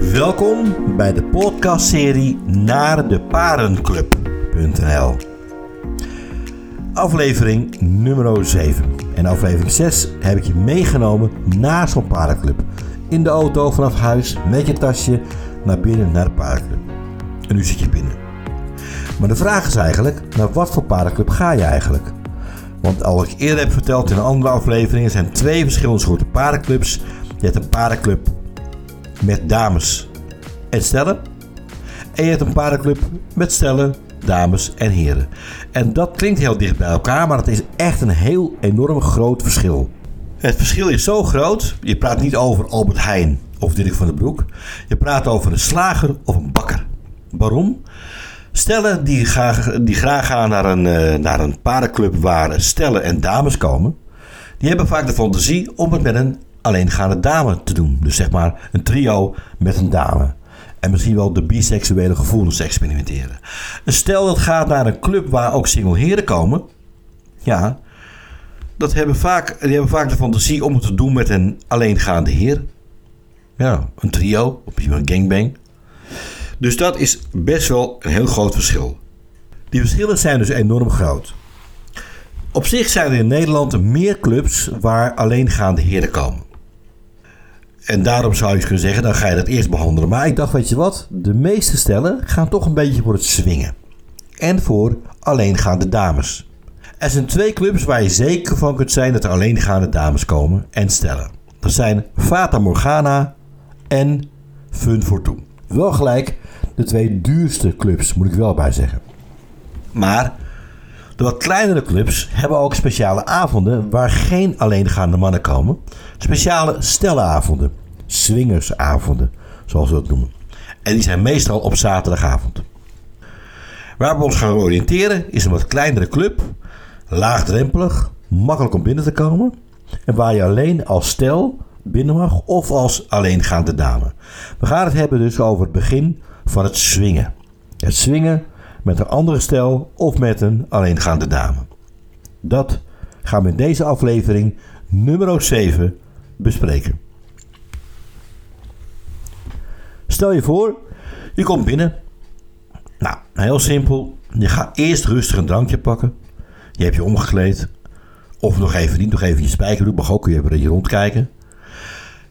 Welkom bij de podcastserie Naar de Parenclub.nl Aflevering nummer 7. En aflevering 6 heb ik je meegenomen naar zo'n parenclub. In de auto vanaf huis met je tasje naar binnen naar de parenclub. En nu zit je binnen. Maar de vraag is eigenlijk, naar wat voor parenclub ga je eigenlijk? Want al ik eerder heb verteld in andere aflevering, er zijn twee verschillende soorten parenclubs. Je hebt een parenclub met dames en stellen. En je hebt een parenclub met stellen, dames en heren. En dat klinkt heel dicht bij elkaar, maar het is echt een heel enorm groot verschil. Het verschil is zo groot, je praat niet over Albert Heijn of Dirk van den Broek. Je praat over een slager of een bakker. Waarom? Stellen die graag, die graag gaan naar een, uh, naar een parenclub waar stellen en dames komen, die hebben vaak de fantasie om het met een alleengaande dame te doen. Dus zeg maar een trio met een dame. En misschien wel de biseksuele gevoelens te experimenteren. Stel dat gaat naar een club waar ook single heren komen. Ja, dat hebben vaak, die hebben vaak de fantasie om het te doen met een alleengaande heer. Ja, een trio, of misschien een gangbang. Dus dat is best wel een heel groot verschil. Die verschillen zijn dus enorm groot. Op zich zijn er in Nederland meer clubs waar alleengaande heren komen. En daarom zou je kunnen zeggen, dan ga je dat eerst behandelen. Maar ik dacht, weet je wat? De meeste stellen gaan toch een beetje voor het swingen. En voor alleengaande dames. Er zijn twee clubs waar je zeker van kunt zijn dat er alleengaande dames komen en stellen. Dat zijn Fata Morgana en Fun for Two. Wel gelijk de twee duurste clubs, moet ik wel bij zeggen. Maar de wat kleinere clubs hebben ook speciale avonden waar geen alleengaande mannen komen. Speciale stellenavonden, swingersavonden, zoals we dat noemen. En die zijn meestal op zaterdagavond. Waar we ons gaan oriënteren is een wat kleinere club, laagdrempelig, makkelijk om binnen te komen. En waar je alleen als stel binnen mag of als alleengaande dame. We gaan het hebben dus over het begin van het swingen. Het swingen met een andere stel of met een alleengaande dame. Dat gaan we in deze aflevering nummer 7 bespreken. Stel je voor, je komt binnen. Nou, heel simpel. Je gaat eerst rustig een drankje pakken. Je hebt je omgekleed. Of nog even niet, nog even je spijkerbroek. Mag ook, even je rondkijken.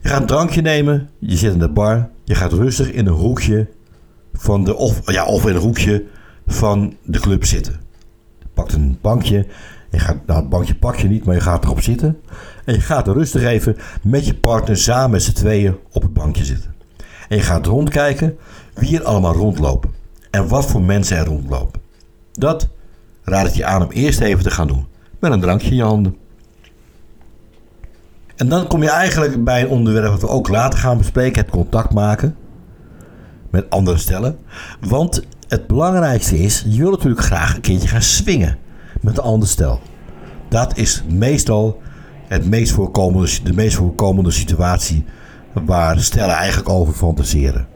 Je gaat een drankje nemen. Je zit in de bar. Je gaat rustig in een hoekje van de, of, ja, of in een hoekje van de club zitten. Je pakt een bankje. Je gaat, nou, het bankje pak je niet, maar je gaat erop zitten. En je gaat er rustig even met je partner samen met z'n tweeën op het bankje zitten. En je gaat rondkijken wie er allemaal rondlopen. En wat voor mensen er rondlopen. Dat raad ik je aan om eerst even te gaan doen. Met een drankje in je handen. En dan kom je eigenlijk bij een onderwerp dat we ook later gaan bespreken. Het contact maken met andere stellen. Want het belangrijkste is, je wil natuurlijk graag een keertje gaan swingen met een ander stel. Dat is meestal het meest voorkomende, de meest voorkomende situatie waar stellen eigenlijk over fantaseren.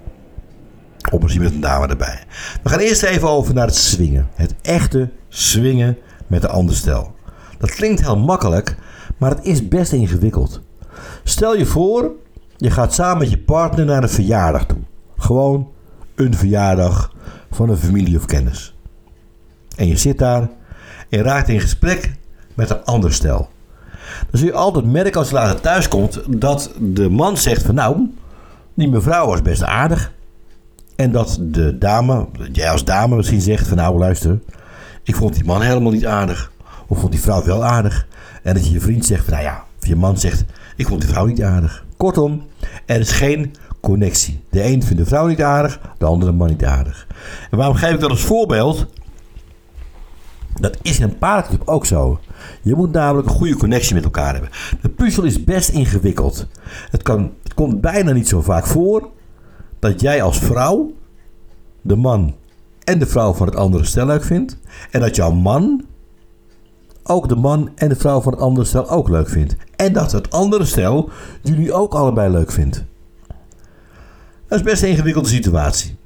Of misschien met een dame erbij. We gaan eerst even over naar het swingen. Het echte swingen met een ander stel. Dat klinkt heel makkelijk, maar het is best ingewikkeld. Stel je voor, je gaat samen met je partner naar een verjaardag toe. Gewoon een verjaardag van een familie of kennis. En je zit daar en raakt in gesprek met een ander stel. Dan zul je altijd merken als je later thuis komt dat de man zegt van nou, die mevrouw was best aardig. En dat de dame, jij als dame misschien zegt van nou luister, ik vond die man helemaal niet aardig. Of vond die vrouw wel aardig. En dat je vriend zegt van nou ja, of je man zegt ik vond die vrouw niet aardig. Kortom, er is geen connectie. De een vindt de vrouw niet aardig, de andere man niet aardig. En waarom geef ik dat als voorbeeld? Dat is in een paardenclub ook zo. Je moet namelijk een goede connectie met elkaar hebben. De puzzel is best ingewikkeld. Het, kan, het komt bijna niet zo vaak voor dat jij als vrouw de man en de vrouw van het andere stel leuk vindt. En dat jouw man ook de man en de vrouw van het andere stel ook leuk vindt. En dat het andere stel jullie ook allebei leuk vindt. Dat is best een ingewikkelde situatie.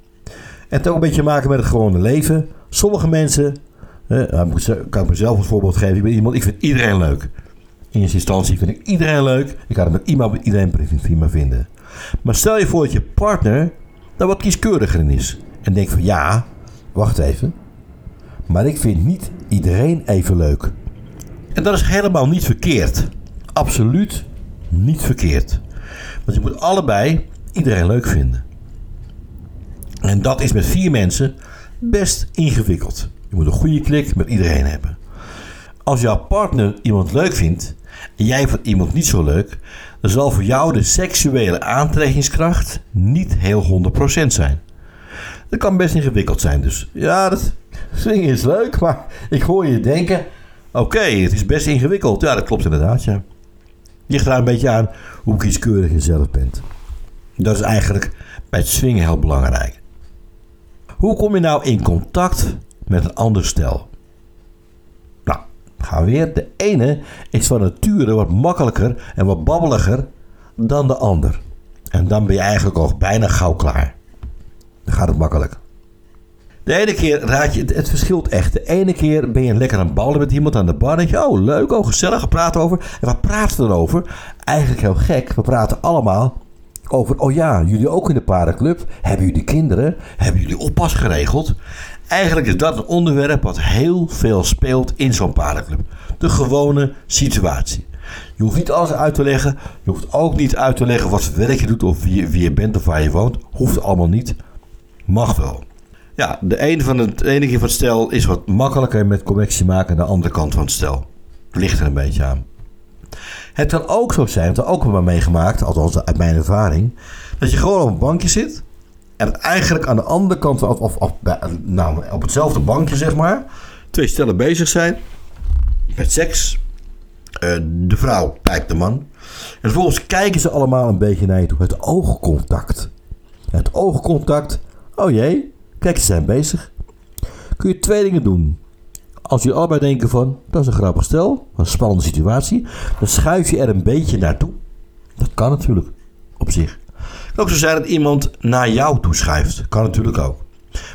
En het ook een beetje maken met het gewone leven. Sommige mensen, eh, kan ik mezelf als voorbeeld geven. Ik ben iemand, ik vind iedereen leuk. In eerste instantie vind ik iedereen leuk. Ik kan het met iemand, iedereen prima vinden. Maar stel je voor dat je partner daar wat kieskeuriger in is. En denkt van ja, wacht even. Maar ik vind niet iedereen even leuk. En dat is helemaal niet verkeerd. Absoluut niet verkeerd. Want je moet allebei iedereen leuk vinden. En dat is met vier mensen best ingewikkeld. Je moet een goede klik met iedereen hebben. Als jouw partner iemand leuk vindt en jij vindt iemand niet zo leuk, dan zal voor jou de seksuele aantrekkingskracht niet heel 100% zijn. Dat kan best ingewikkeld zijn dus. Ja, dat swingen is leuk, maar ik hoor je denken... Oké, het is best ingewikkeld. Ja, dat klopt inderdaad, ja. Je gaat een beetje aan hoe kieskeurig je zelf bent. Dat is eigenlijk bij het swingen heel belangrijk. Hoe kom je nou in contact met een ander stel? Nou, gaan we weer. De ene is van nature wat makkelijker en wat babbeliger dan de ander. En dan ben je eigenlijk al bijna gauw klaar. Dan gaat het makkelijk. De ene keer raad je, het verschilt echt. De ene keer ben je lekker aan het ballen met iemand aan de bar. En je, oh leuk, oh gezellig, we praten over. En wat praten we dan over? Eigenlijk heel gek. We praten allemaal over, oh ja, jullie ook in de paardenclub. Hebben jullie kinderen? Hebben jullie oppas geregeld? Eigenlijk is dat een onderwerp wat heel veel speelt in zo'n paardenclub. De gewone situatie. Je hoeft niet alles uit te leggen. Je hoeft ook niet uit te leggen wat voor werk je doet of wie, wie je bent of waar je woont. Hoeft allemaal niet. Mag wel. Ja, de ene, van het, ene keer van het stel is wat makkelijker met connectie maken dan de andere kant van het stel. Ligt er een beetje aan. Het kan ook zo zijn, dat ik ook wel meegemaakt, althans uit mijn ervaring, dat je gewoon op een bankje zit en eigenlijk aan de andere kant, of, of, of nou, op hetzelfde bankje zeg maar, twee stellen bezig zijn met seks. Uh, de vrouw pijpt de man. En vervolgens kijken ze allemaal een beetje naar je toe. Het oogcontact. Het oogcontact. Oh jee, kijk, ze zijn bezig. Kun je twee dingen doen. Als je allebei denken van, dat is een grappig stel, een spannende situatie, dan schuif je er een beetje naartoe. Dat kan natuurlijk, op zich. Kan ook zo zijn dat iemand naar jou toe schuift. Kan natuurlijk ook.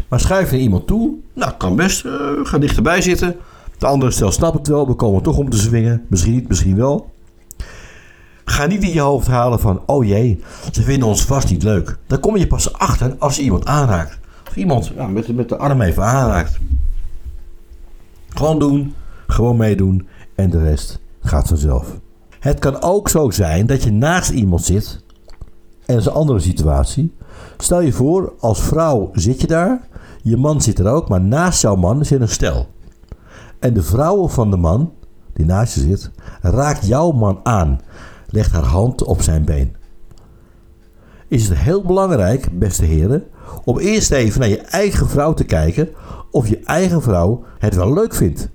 Maar schuif je iemand toe, nou, kan best. Uh, ga dichterbij zitten. De andere stel snapt het wel, we komen toch om te zwingen. Misschien niet, misschien wel. Ga niet in je hoofd halen van, oh jee, ze vinden ons vast niet leuk. Dan kom je pas achter als je iemand aanraakt. Of iemand ja, met, met de arm even aanraakt. Gewoon doen, gewoon meedoen en de rest gaat vanzelf. Het kan ook zo zijn dat je naast iemand zit en dat is een andere situatie. Stel je voor, als vrouw zit je daar, je man zit er ook, maar naast jouw man zit een stel. En de vrouw van de man, die naast je zit, raakt jouw man aan, legt haar hand op zijn been. Is het heel belangrijk, beste heren, om eerst even naar je eigen vrouw te kijken of je eigen vrouw het wel leuk vindt.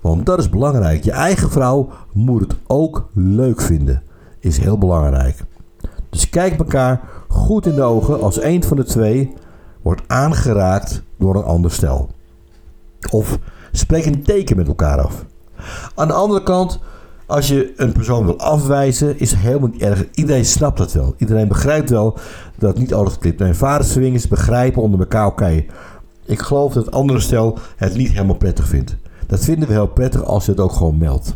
Want dat is belangrijk. Je eigen vrouw moet het ook leuk vinden. Is heel belangrijk. Dus kijk elkaar goed in de ogen als een van de twee wordt aangeraakt door een ander stel. Of spreek een teken met elkaar af. Aan de andere kant, als je een persoon wil afwijzen, is het helemaal niet erg. Iedereen snapt dat wel. Iedereen begrijpt wel dat niet altijd klipt. Mijn vaders is begrijpen onder elkaar. Oké, ik geloof dat het andere stel het niet helemaal prettig vindt. Dat vinden we heel prettig als je het ook gewoon meldt.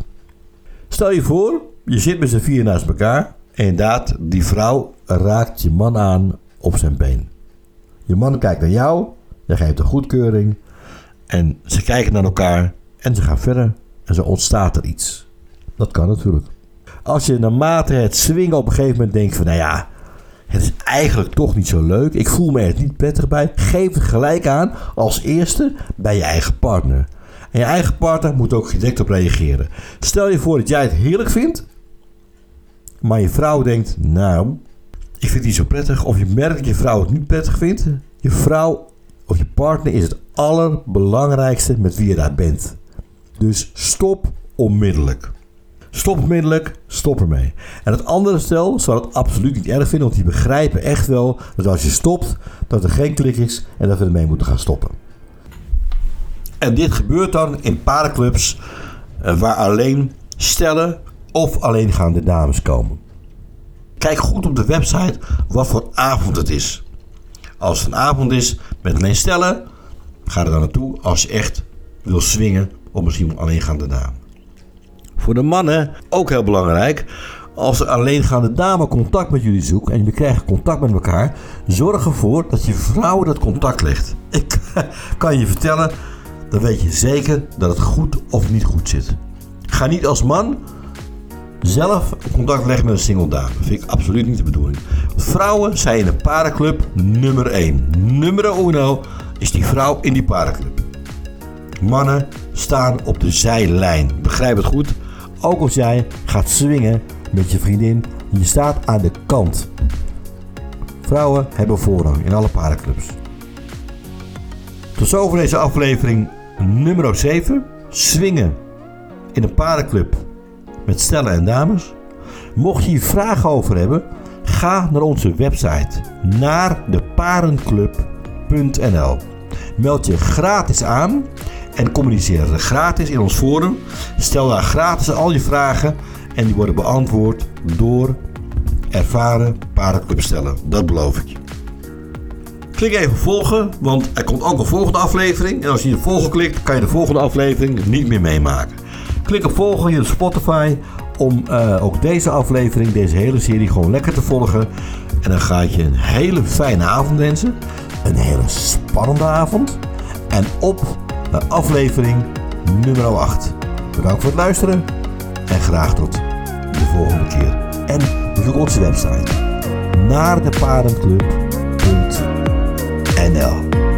Stel je voor, je zit met z'n vier naast elkaar. En inderdaad, die vrouw raakt je man aan op zijn been. Je man kijkt naar jou, je geeft een goedkeuring. En ze kijken naar elkaar en ze gaan verder. En zo ontstaat er iets. Dat kan natuurlijk. Als je naarmate het swingen op een gegeven moment denkt van, nou ja, het is eigenlijk toch niet zo leuk. Ik voel me er niet prettig bij. Geef het gelijk aan als eerste bij je eigen partner. En je eigen partner moet ook direct op reageren. Stel je voor dat jij het heerlijk vindt, maar je vrouw denkt, nou, ik vind het niet zo prettig. Of je merkt dat je vrouw het niet prettig vindt. Je vrouw of je partner is het allerbelangrijkste met wie je daar bent. Dus stop onmiddellijk. Stop onmiddellijk, stop ermee. En het andere stel zal het absoluut niet erg vinden, want die begrijpen echt wel dat als je stopt, dat er geen klik is en dat we ermee moeten gaan stoppen. En dit gebeurt dan in paardenclubs eh, waar alleen stellen of alleengaande dames komen. Kijk goed op de website wat voor avond het is. Als het een avond is met alleen stellen, ga er dan naartoe als je echt wil swingen of misschien alleengaande dame. Voor de mannen ook heel belangrijk. Als een alleengaande dame contact met jullie zoekt en jullie krijgen contact met elkaar, zorg ervoor dat je vrouw dat contact legt. Ik kan je vertellen, dan weet je zeker dat het goed of niet goed zit. Ga niet als man zelf contact leggen met een single dame. Dat vind ik absoluut niet de bedoeling. Vrouwen zijn in een parenclub nummer 1. Nummer 1 is die vrouw in die parenclub. Mannen staan op de zijlijn. Begrijp het goed? Ook als jij gaat swingen met je vriendin, je staat aan de kant. Vrouwen hebben voorrang in alle parenclubs. Tot zover deze aflevering nummer 7. Swingen in een parenclub met stellen en dames. Mocht je hier vragen over hebben, ga naar onze website naar deparenclub.nl. Meld je gratis aan en communiceer gratis in ons forum. Stel daar gratis al je vragen en die worden beantwoord door ervaren parenclubstellen. Dat beloof ik je. Klik even volgen, want er komt ook een volgende aflevering. En als je op volgen klikt, kan je de volgende aflevering niet meer meemaken. Klik op volgen hier op Spotify om uh, ook deze aflevering, deze hele serie gewoon lekker te volgen. En dan ga ik je een hele fijne avond wensen. Een hele spannende avond. En op aflevering nummer 8. Bedankt voor het luisteren en graag tot de volgende keer. En bezoek onze website naar deparenclub.nl